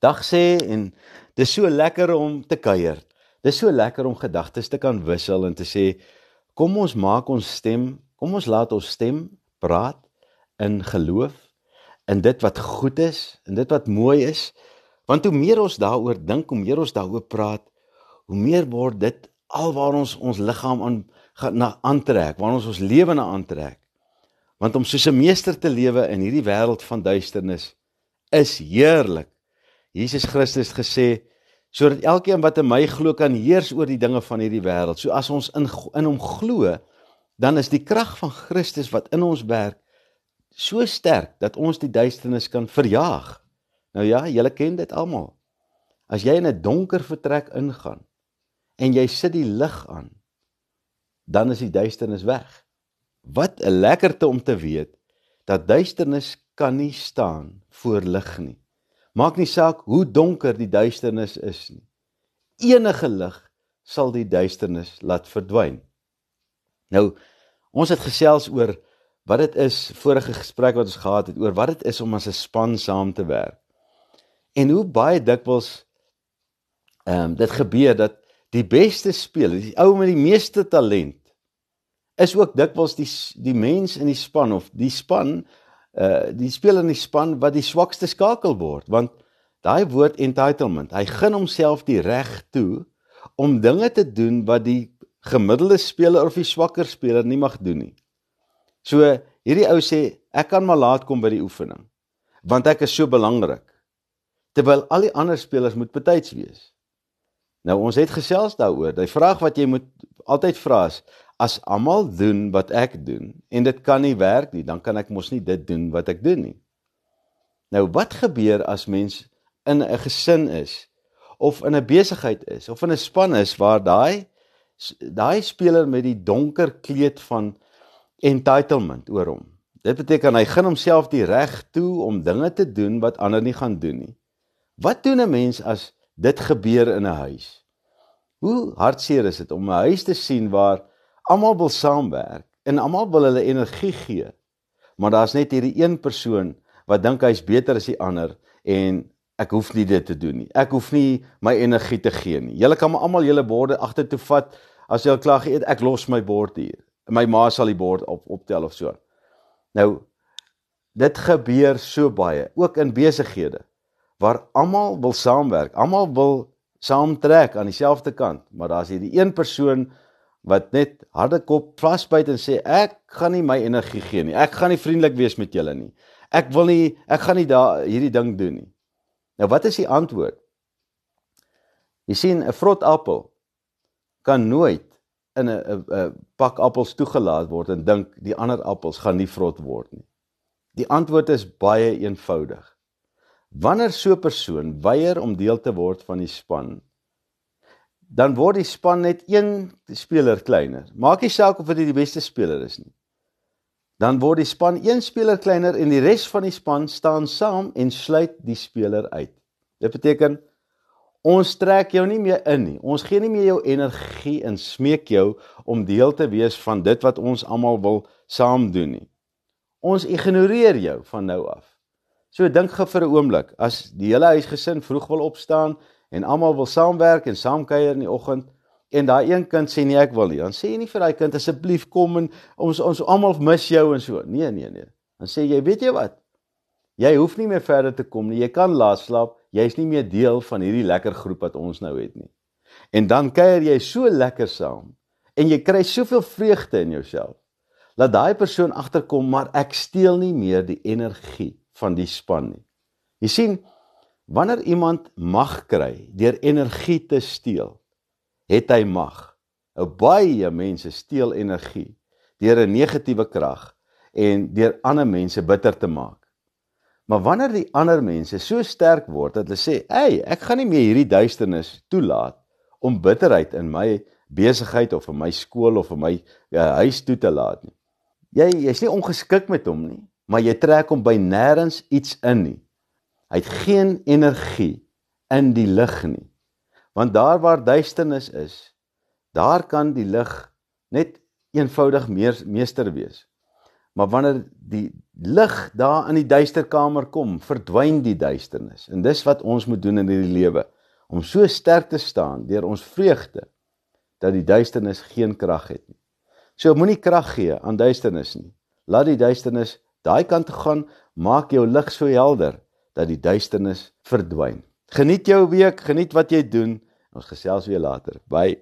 Dag sê en dis so lekker om te kuier. Dis so lekker om gedagtes te kan wissel en te sê kom ons maak ons stem, kom ons laat ons stem praat in geloof in dit wat goed is, in dit wat mooi is. Want hoe meer ons daaroor dink, hoe meer ons daaroor praat, hoe meer word dit alwaar ons ons liggaam aan na aantrek, waar ons ons lewe na aantrek. Want om soos 'n meester te lewe in hierdie wêreld van duisternis is heerlik. Jesus Christus gesê sodat elkeen wat in my glo kan heers oor die dinge van hierdie wêreld. So as ons in in hom glo, dan is die krag van Christus wat in ons werk so sterk dat ons die duisternis kan verjaag. Nou ja, julle ken dit almal. As jy in 'n donker vertrek ingaan en jy sit die lig aan, dan is die duisternis weg. Wat 'n lekkerte om te weet dat duisternis kan nie staan voor lig nie. Maak nie saak hoe donker die duisternis is nie. Enige lig sal die duisternis laat verdwyn. Nou, ons het gesels oor wat dit is vorige gesprek wat ons gehad het oor wat dit is om as 'n span saam te werk. En hoe baie dikwels ehm um, dit gebeur dat die beste speler, die ou met die meeste talent is ook dikwels die die mens in die span of die span uh die speler in die span wat die swakste skakel word want daai woord entitlement hy gun homself die reg toe om dinge te doen wat die gemiddelde speler of die swakker speler nie mag doen nie. So hierdie ou sê ek kan maar laat kom by die oefening want ek is so belangrik terwyl al die ander spelers moet betyds wees. Nou ons het gesels daaroor. Die vraag wat jy moet altyd vra is as almal doen wat ek doen en dit kan nie werk nie, dan kan ek mos nie dit doen wat ek doen nie. Nou wat gebeur as mens in 'n gesin is of in 'n besigheid is of in 'n span is waar daai daai speler met die donker kleed van entitlement oor hom. Dit beteken hy gun homself die reg toe om dinge te doen wat ander nie gaan doen nie. Wat doen 'n mens as dit gebeur in 'n huis? Hoe hartseer is dit om 'n huis te sien waar almal wil saamwerk en almal wil hulle energie gee. Maar daar's net hierdie een persoon wat dink hy's beter as die ander en ek hoef nie dit te doen nie. Ek hoef nie my energie te gee nie. Julle kan maar almal julle borde agtertoe vat as jy al klaar geëet, ek los my bord hier. My ma sal die bord op optel of so. Nou dit gebeur so baie, ook in besighede waar almal wil saamwerk, almal wil saamtrek aan dieselfde kant, maar daar's hierdie een persoon wat net harde kop vasbyt en sê ek gaan nie my energie gee nie. Ek gaan nie vriendelik wees met julle nie. Ek wil nie ek gaan nie daar hierdie ding doen nie. Nou wat is die antwoord? Jy sien 'n vrot appel kan nooit in 'n 'n pak appels toegelaat word en dink die ander appels gaan nie vrot word nie. Die antwoord is baie eenvoudig. Wanneer so 'n persoon weier om deel te word van die span, dan word die span net een speler kleiner. Maak nie saak of dit die beste speler is nie. Dan word die span een speler kleiner en die res van die span staan saam en sluit die speler uit. Dit beteken ons trek jou nie meer in nie. Ons gee nie meer jou energie en smeek jou om deel te wees van dit wat ons almal wil saam doen nie. Ons ignoreer jou van nou af. So dink gou vir 'n oomblik, as die hele huisgesin vroeg wil opstaan en almal wil saamwerk en saamkuier in die oggend. En daai een kind sê nee ek wil nie. Dan sê jy nie vir daai kind asseblief kom en ons ons almal mis jou en so. Nee nee nee. Dan sê jy weet jy wat? Jy hoef nie meer verder te kom nie. Jy kan laat slaap. Jy's nie meer deel van hierdie lekker groep wat ons nou het nie. En dan kuier jy so lekker saam en jy kry soveel vreugde in jouself laat daai persoon agterkom maar ek steel nie meer die energie van die span nie. Jy sien Wanneer iemand mag kry deur energie te steel, het hy mag. Nou baie mense steel energie deur 'n negatiewe krag en deur ander mense bitter te maak. Maar wanneer die ander mense so sterk word dat hulle sê, "Ey, ek gaan nie meer hierdie duisternis toelaat om bitterheid in my besigheid of in my skool of in my uh, huis toe te laat nie." Jy jy's nie ongeskik met hom nie, maar jy trek hom by nêrens iets in nie. Hy het geen energie in die lig nie. Want daar waar duisternis is, daar kan die lig net eenvoudig meer meester wees. Maar wanneer die lig daar in die duister kamer kom, verdwyn die duisternis. En dis wat ons moet doen in hierdie lewe om so sterk te staan deur ons vreugde dat die duisternis geen krag het nie. So moenie krag gee aan duisternis nie. Laat die duisternis daai kant toe gaan, maak jou lig so helder dat die duisternis verdwyn. Geniet jou week, geniet wat jy doen. Ons gesels weer later. Bye.